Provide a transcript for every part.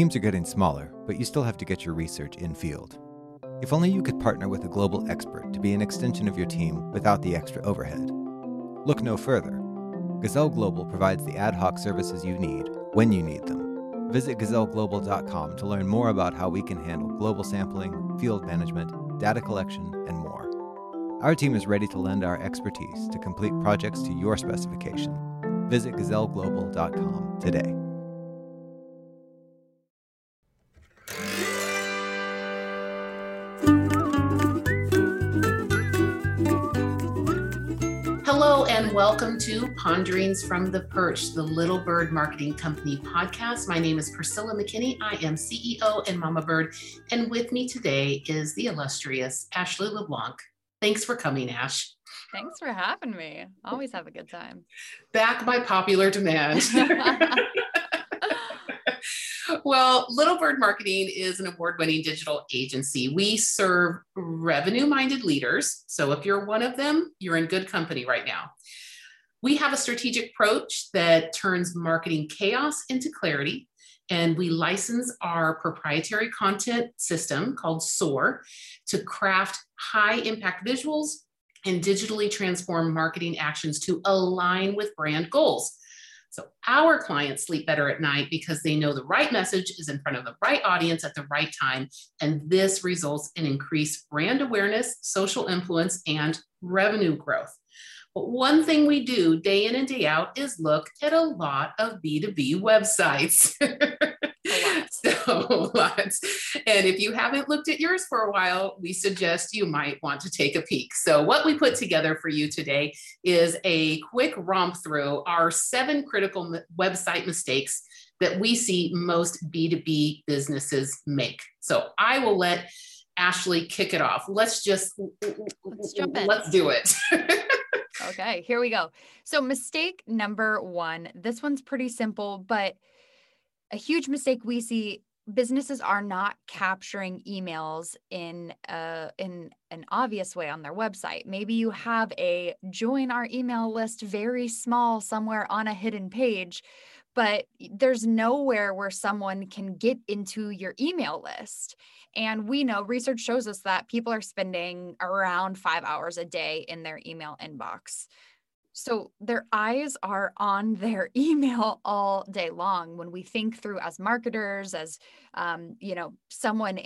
Teams are getting smaller, but you still have to get your research in field. If only you could partner with a global expert to be an extension of your team without the extra overhead. Look no further. Gazelle Global provides the ad hoc services you need when you need them. Visit gazelleglobal.com to learn more about how we can handle global sampling, field management, data collection, and more. Our team is ready to lend our expertise to complete projects to your specification. Visit gazelleglobal.com today. Hello, and welcome to Ponderings from the Perch, the Little Bird Marketing Company podcast. My name is Priscilla McKinney. I am CEO and Mama Bird. And with me today is the illustrious Ashley LeBlanc. Thanks for coming, Ash. Thanks for having me. Always have a good time. Back by popular demand. well, Little Bird Marketing is an award winning digital agency. We serve revenue minded leaders. So if you're one of them, you're in good company right now. We have a strategic approach that turns marketing chaos into clarity. And we license our proprietary content system called SOAR to craft high impact visuals and digitally transform marketing actions to align with brand goals. So our clients sleep better at night because they know the right message is in front of the right audience at the right time. And this results in increased brand awareness, social influence, and revenue growth. But one thing we do day in and day out is look at a lot of B2B websites. so lots. And if you haven't looked at yours for a while, we suggest you might want to take a peek. So, what we put together for you today is a quick romp through our seven critical website mistakes that we see most B2B businesses make. So, I will let Ashley kick it off. Let's just let's jump in. Let's do it. okay, here we go. So, mistake number one this one's pretty simple, but a huge mistake we see businesses are not capturing emails in a, in an obvious way on their website. Maybe you have a join our email list very small somewhere on a hidden page, but there's nowhere where someone can get into your email list. And we know research shows us that people are spending around 5 hours a day in their email inbox. So their eyes are on their email all day long. When we think through as marketers, as um, you know, someone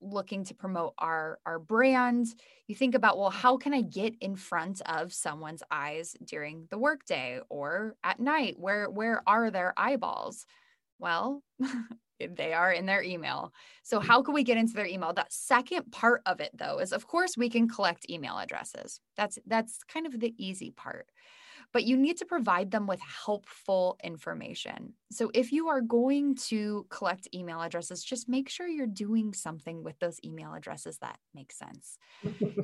looking to promote our our brand, you think about, well, how can I get in front of someone's eyes during the workday or at night? Where where are their eyeballs? Well, they are in their email. So, mm. how can we get into their email? That second part of it, though, is of course we can collect email addresses. That's that's kind of the easy part but you need to provide them with helpful information. So if you are going to collect email addresses, just make sure you're doing something with those email addresses that makes sense.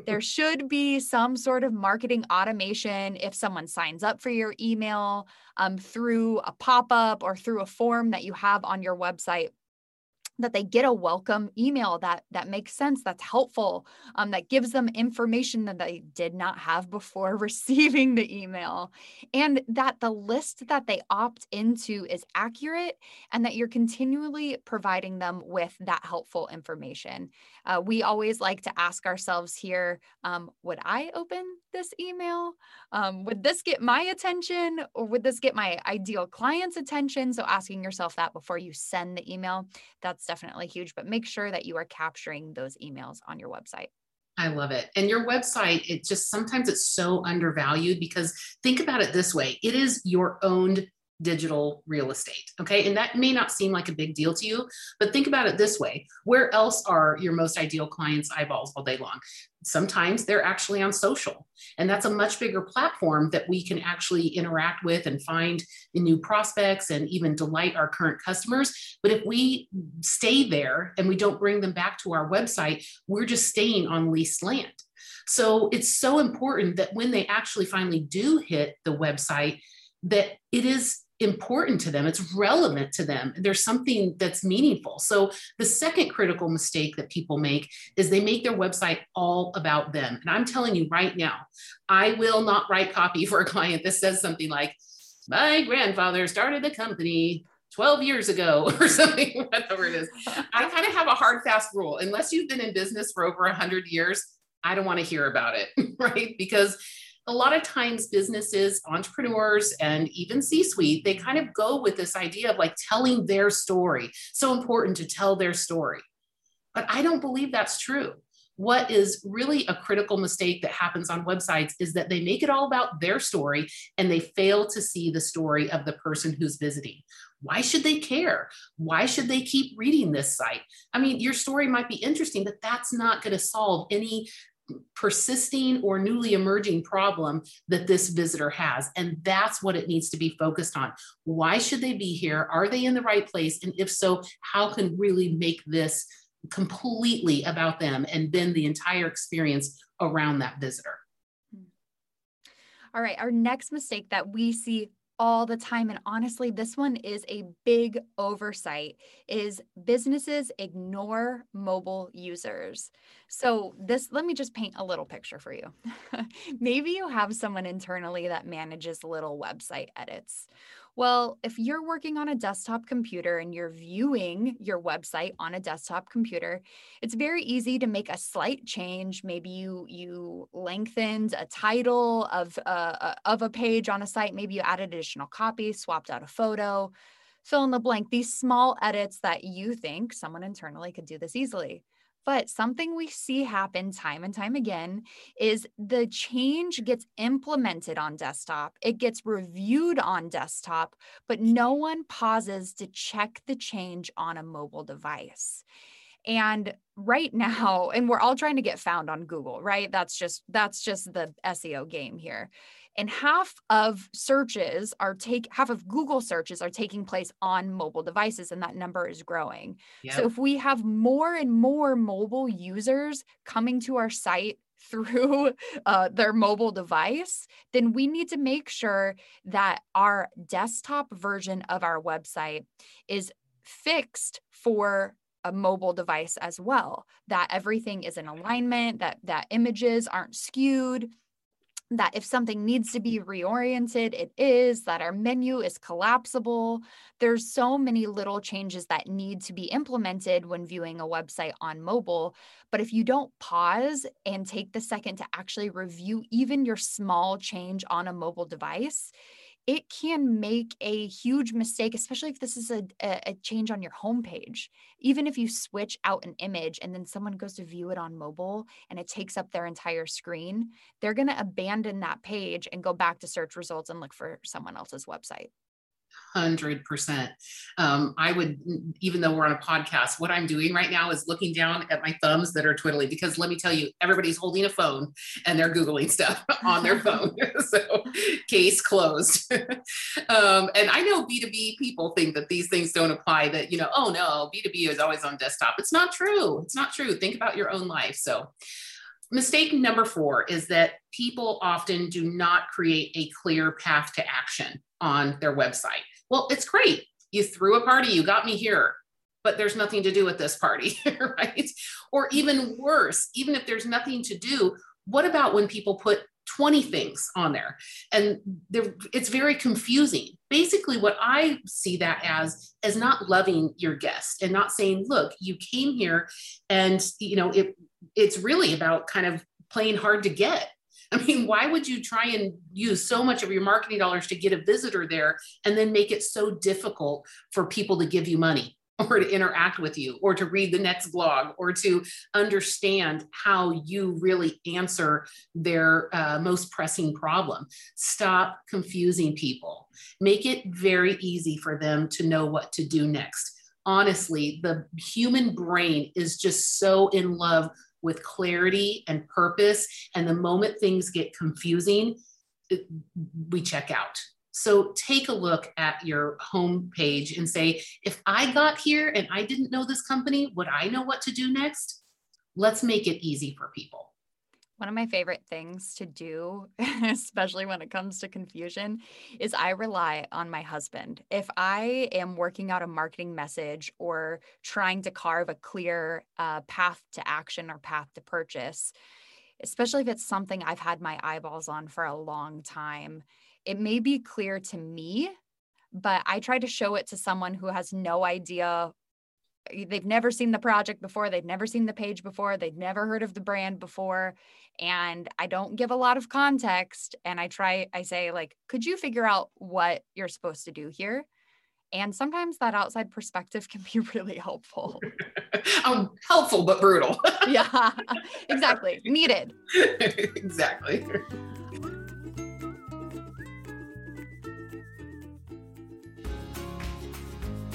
there should be some sort of marketing automation if someone signs up for your email um, through a pop up or through a form that you have on your website that they get a welcome email that that makes sense that's helpful um, that gives them information that they did not have before receiving the email and that the list that they opt into is accurate and that you're continually providing them with that helpful information. Uh, we always like to ask ourselves here um, would i open this email um, would this get my attention or would this get my ideal client's attention so asking yourself that before you send the email that's definitely huge, but make sure that you are capturing those emails on your website. I love it. And your website, it just sometimes it's so undervalued because think about it this way it is your owned digital real estate. Okay. And that may not seem like a big deal to you, but think about it this way where else are your most ideal clients' eyeballs all day long? Sometimes they're actually on social. And that's a much bigger platform that we can actually interact with and find new prospects and even delight our current customers. But if we stay there and we don't bring them back to our website, we're just staying on leased land. So it's so important that when they actually finally do hit the website, that it is important to them, it's relevant to them. There's something that's meaningful. So, the second critical mistake that people make is they make their website all about them. And I'm telling you right now, I will not write copy for a client that says something like, My grandfather started a company 12 years ago or something, whatever it is. I kind of have a hard, fast rule. Unless you've been in business for over 100 years, I don't want to hear about it, right? Because a lot of times businesses, entrepreneurs, and even C suite, they kind of go with this idea of like telling their story. So important to tell their story. But I don't believe that's true. What is really a critical mistake that happens on websites is that they make it all about their story and they fail to see the story of the person who's visiting. Why should they care? Why should they keep reading this site? I mean, your story might be interesting, but that's not going to solve any persisting or newly emerging problem that this visitor has. And that's what it needs to be focused on. Why should they be here? Are they in the right place? And if so, how can really make this completely about them and bend the entire experience around that visitor? Hmm. All right, our next mistake that we see all the time and honestly this one is a big oversight is businesses ignore mobile users. So this let me just paint a little picture for you. Maybe you have someone internally that manages little website edits well, if you're working on a desktop computer and you're viewing your website on a desktop computer, it's very easy to make a slight change. Maybe you you lengthened a title of uh, uh, of a page on a site. Maybe you added additional copy, swapped out a photo. Fill in the blank. These small edits that you think someone internally could do this easily. But something we see happen time and time again is the change gets implemented on desktop, it gets reviewed on desktop, but no one pauses to check the change on a mobile device. And right now, and we're all trying to get found on Google, right? That's just that's just the SEO game here and half of searches are take half of google searches are taking place on mobile devices and that number is growing yep. so if we have more and more mobile users coming to our site through uh, their mobile device, then we need to make sure that our desktop version of our website is fixed for a mobile device as well that everything is in alignment that that images aren't skewed that if something needs to be reoriented, it is, that our menu is collapsible. There's so many little changes that need to be implemented when viewing a website on mobile. But if you don't pause and take the second to actually review even your small change on a mobile device, it can make a huge mistake, especially if this is a, a, change on your homepage. Even if you switch out an image and then someone goes to view it on mobile and it takes up their entire screen, they're going to abandon that page and go back to search results and look for someone else's website. 100%. Um, I would, even though we're on a podcast, what I'm doing right now is looking down at my thumbs that are twiddly because let me tell you, everybody's holding a phone and they're Googling stuff on their phone. so, case closed. um, and I know B2B people think that these things don't apply, that, you know, oh no, B2B is always on desktop. It's not true. It's not true. Think about your own life. So, mistake number four is that people often do not create a clear path to action on their website. Well, it's great. You threw a party, you got me here, but there's nothing to do with this party, right? Or even worse, even if there's nothing to do, what about when people put 20 things on there and it's very confusing basically what i see that as as not loving your guest and not saying look you came here and you know it it's really about kind of playing hard to get I mean, why would you try and use so much of your marketing dollars to get a visitor there and then make it so difficult for people to give you money or to interact with you or to read the next blog or to understand how you really answer their uh, most pressing problem? Stop confusing people. Make it very easy for them to know what to do next honestly, the human brain is just so in love with clarity and purpose. And the moment things get confusing, we check out. So take a look at your home page and say, if I got here and I didn't know this company, would I know what to do next? Let's make it easy for people. One of my favorite things to do, especially when it comes to confusion, is I rely on my husband. If I am working out a marketing message or trying to carve a clear uh, path to action or path to purchase, especially if it's something I've had my eyeballs on for a long time, it may be clear to me but I try to show it to someone who has no idea they've never seen the project before they've never seen the page before they've never heard of the brand before and i don't give a lot of context and i try i say like could you figure out what you're supposed to do here? And sometimes that outside perspective can be really helpful. Um, helpful but brutal. Yeah exactly. Needed. Exactly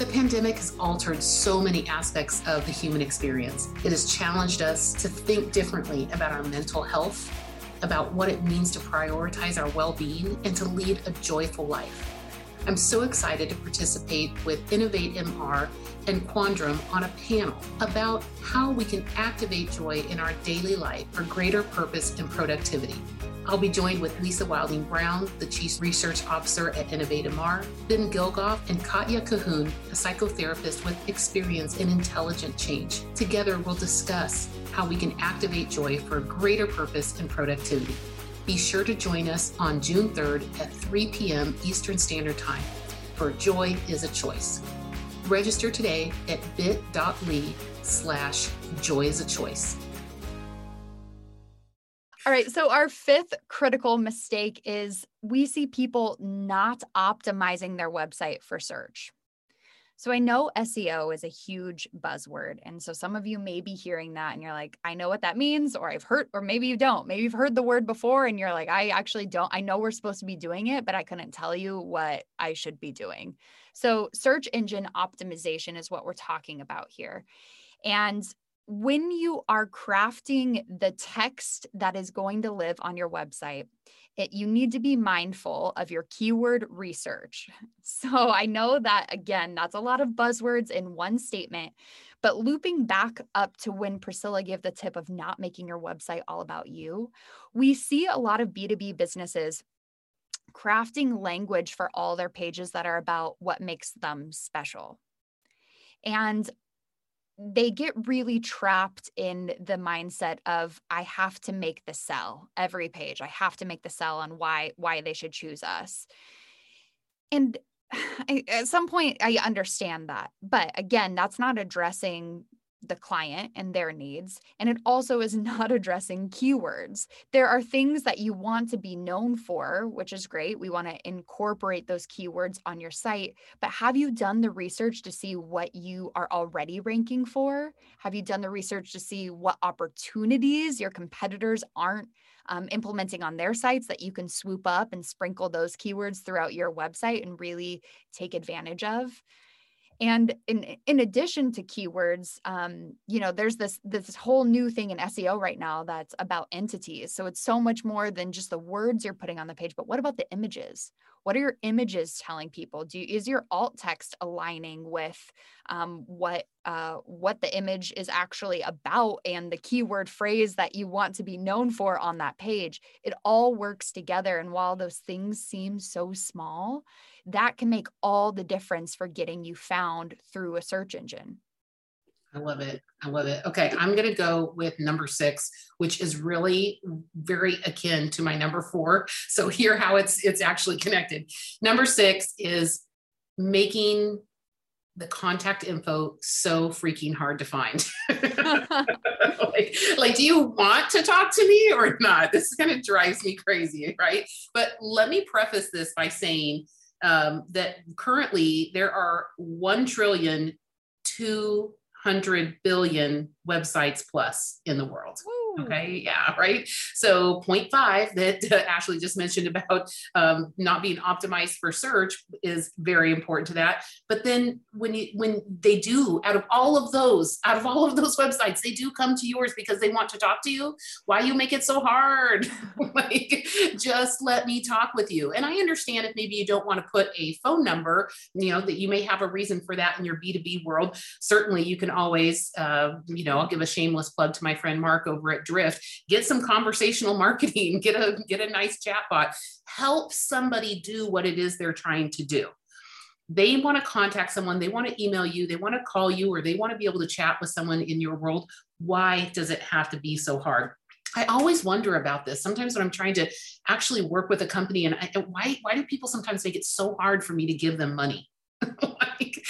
The pandemic has altered so many aspects of the human experience. It has challenged us to think differently about our mental health, about what it means to prioritize our well being, and to lead a joyful life. I'm so excited to participate with Innovate MR and Quandrum on a panel about how we can activate joy in our daily life for greater purpose and productivity. I'll be joined with Lisa Wilding Brown, the Chief Research Officer at InnovateMR, Ben Gilgoff, and Katya Cahoon, a psychotherapist with experience in intelligent change. Together, we'll discuss how we can activate joy for greater purpose and productivity. Be sure to join us on June 3rd at 3 p.m. Eastern Standard Time, for Joy is a Choice. Register today at bit.ly slash joy is a choice. All right. So, our fifth critical mistake is we see people not optimizing their website for search. So, I know SEO is a huge buzzword. And so, some of you may be hearing that and you're like, I know what that means, or I've heard, or maybe you don't. Maybe you've heard the word before and you're like, I actually don't. I know we're supposed to be doing it, but I couldn't tell you what I should be doing. So, search engine optimization is what we're talking about here. And when you are crafting the text that is going to live on your website, it, you need to be mindful of your keyword research. So I know that, again, that's a lot of buzzwords in one statement, but looping back up to when Priscilla gave the tip of not making your website all about you, we see a lot of B2B businesses crafting language for all their pages that are about what makes them special. And they get really trapped in the mindset of i have to make the sell every page i have to make the sell on why why they should choose us. And I, at some point i understand that but again that's not addressing the client and their needs. And it also is not addressing keywords. There are things that you want to be known for, which is great. We want to incorporate those keywords on your site. But have you done the research to see what you are already ranking for? Have you done the research to see what opportunities your competitors aren't? Um, implementing on their sites that you can swoop up and sprinkle those keywords throughout your website and really take advantage of. And in in addition to keywords, um, you know, there's this this whole new thing in SEO right now that's about entities. So it's so much more than just the words you're putting on the page. But what about the images? What are your images telling people? Do you, is your alt text aligning with um, what uh, what the image is actually about and the keyword phrase that you want to be known for on that page? It all works together. And while those things seem so small, that can make all the difference for getting you found through a search engine. I love it. I love it. Okay, I'm going to go with number six, which is really very akin to my number four. So here, how it's it's actually connected. Number six is making the contact info so freaking hard to find. like, like, do you want to talk to me or not? This kind of drives me crazy, right? But let me preface this by saying um, that currently there are 1 trillion 200 billion websites plus in the world. Okay. Yeah. Right. So, point five that uh, Ashley just mentioned about um, not being optimized for search is very important to that. But then when you when they do, out of all of those, out of all of those websites, they do come to yours because they want to talk to you. Why you make it so hard? like, just let me talk with you. And I understand if maybe you don't want to put a phone number, you know, that you may have a reason for that in your B2B world. Certainly, you can always, uh, you know, I'll give a shameless plug to my friend Mark over at Drift get some conversational marketing get a get a nice chatbot help somebody do what it is they're trying to do they want to contact someone they want to email you they want to call you or they want to be able to chat with someone in your world why does it have to be so hard I always wonder about this. Sometimes when I'm trying to actually work with a company, and I, why why do people sometimes make it so hard for me to give them money? like,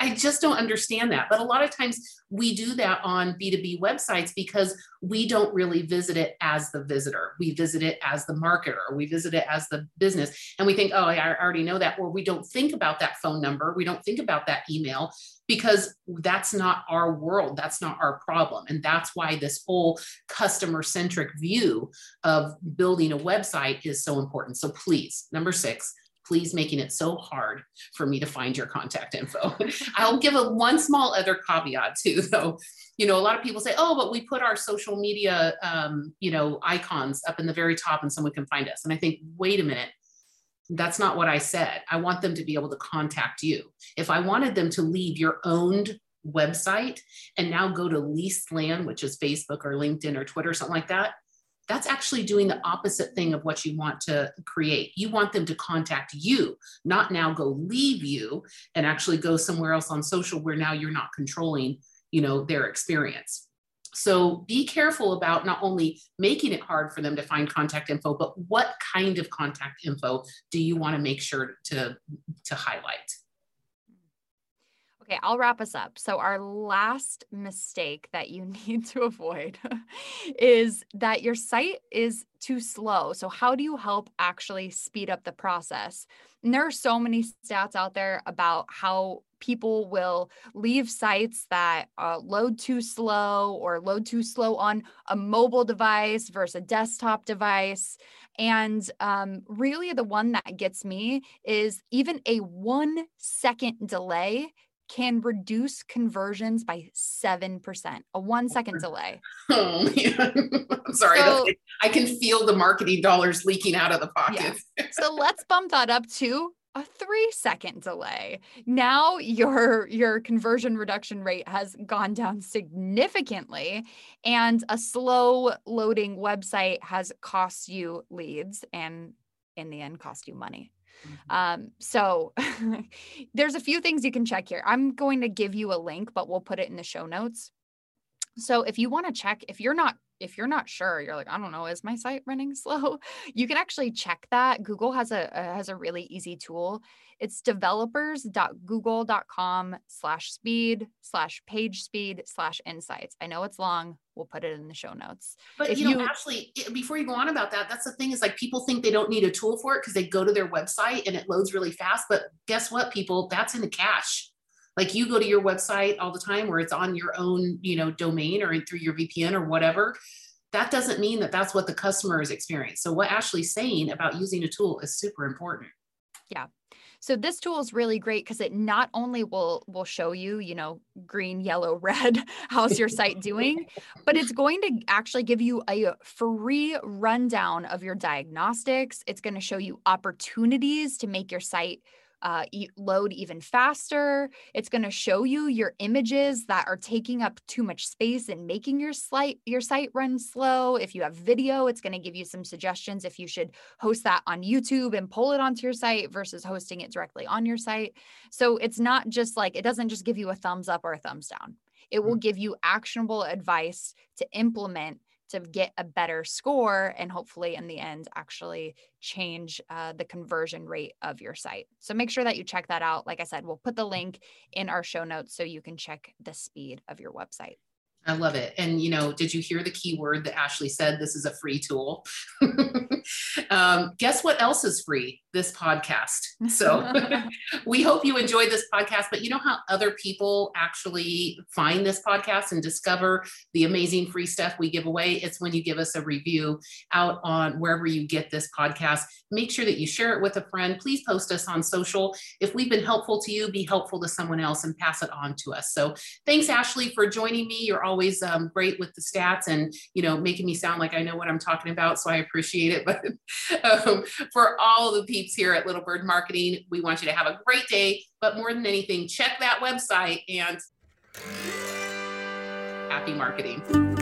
I just don't understand that. But a lot of times we do that on B2B websites because we don't really visit it as the visitor. We visit it as the marketer. We visit it as the business. And we think, oh, I already know that. Or we don't think about that phone number. We don't think about that email because that's not our world. That's not our problem. And that's why this whole customer centric view of building a website is so important. So please, number six, please making it so hard for me to find your contact info. I'll give a one small other caveat too, though. You know, a lot of people say, "Oh, but we put our social media, um, you know, icons up in the very top, and someone can find us." And I think, wait a minute, that's not what I said. I want them to be able to contact you. If I wanted them to leave your owned website and now go to leased land, which is Facebook or LinkedIn or Twitter, or something like that, that's actually doing the opposite thing of what you want to create. You want them to contact you, not now go leave you and actually go somewhere else on social where now you're not controlling, you know, their experience. So be careful about not only making it hard for them to find contact info, but what kind of contact info do you want to make sure to, to highlight? Okay, I'll wrap us up. So, our last mistake that you need to avoid is that your site is too slow. So, how do you help actually speed up the process? And there are so many stats out there about how people will leave sites that uh, load too slow or load too slow on a mobile device versus a desktop device. And um, really, the one that gets me is even a one second delay can reduce conversions by 7%, a one oh second delay. Oh, man. I'm sorry. So, I can feel the marketing dollars leaking out of the pocket. Yeah. So let's bump that up to a three second delay. Now your your conversion reduction rate has gone down significantly and a slow loading website has cost you leads and in the end cost you money. Mm-hmm. Um, so there's a few things you can check here. I'm going to give you a link, but we'll put it in the show notes. So if you want to check, if you're not if you're not sure, you're like, I don't know, is my site running slow? You can actually check that. Google has a, a has a really easy tool. It's developers.google.com slash speed slash page speed slash insights. I know it's long. We'll put it in the show notes. But if you know, you, Ashley, before you go on about that, that's the thing is like people think they don't need a tool for it because they go to their website and it loads really fast. But guess what, people? That's in the cache like you go to your website all the time where it's on your own you know domain or through your vpn or whatever that doesn't mean that that's what the customer is experiencing so what ashley's saying about using a tool is super important. Yeah. So this tool is really great because it not only will will show you, you know, green, yellow, red, how's your site doing, but it's going to actually give you a free rundown of your diagnostics. It's going to show you opportunities to make your site uh, load even faster. It's going to show you your images that are taking up too much space and making your site your site run slow. If you have video, it's going to give you some suggestions if you should host that on YouTube and pull it onto your site versus hosting it directly on your site. So it's not just like it doesn't just give you a thumbs up or a thumbs down. It will mm. give you actionable advice to implement to get a better score and hopefully in the end actually change uh, the conversion rate of your site. So make sure that you check that out. Like I said, we'll put the link in our show notes so you can check the speed of your website. I love it. And, you know, did you hear the key word that Ashley said? This is a free tool. um, guess what else is free? This podcast. So we hope you enjoyed this podcast. But you know how other people actually find this podcast and discover the amazing free stuff we give away? It's when you give us a review out on wherever you get this podcast. Make sure that you share it with a friend. Please post us on social. If we've been helpful to you, be helpful to someone else and pass it on to us. So thanks, Ashley, for joining me. You're always um, great with the stats and you know making me sound like I know what I'm talking about. So I appreciate it. But um, for all the here at Little Bird Marketing, we want you to have a great day. But more than anything, check that website and happy marketing.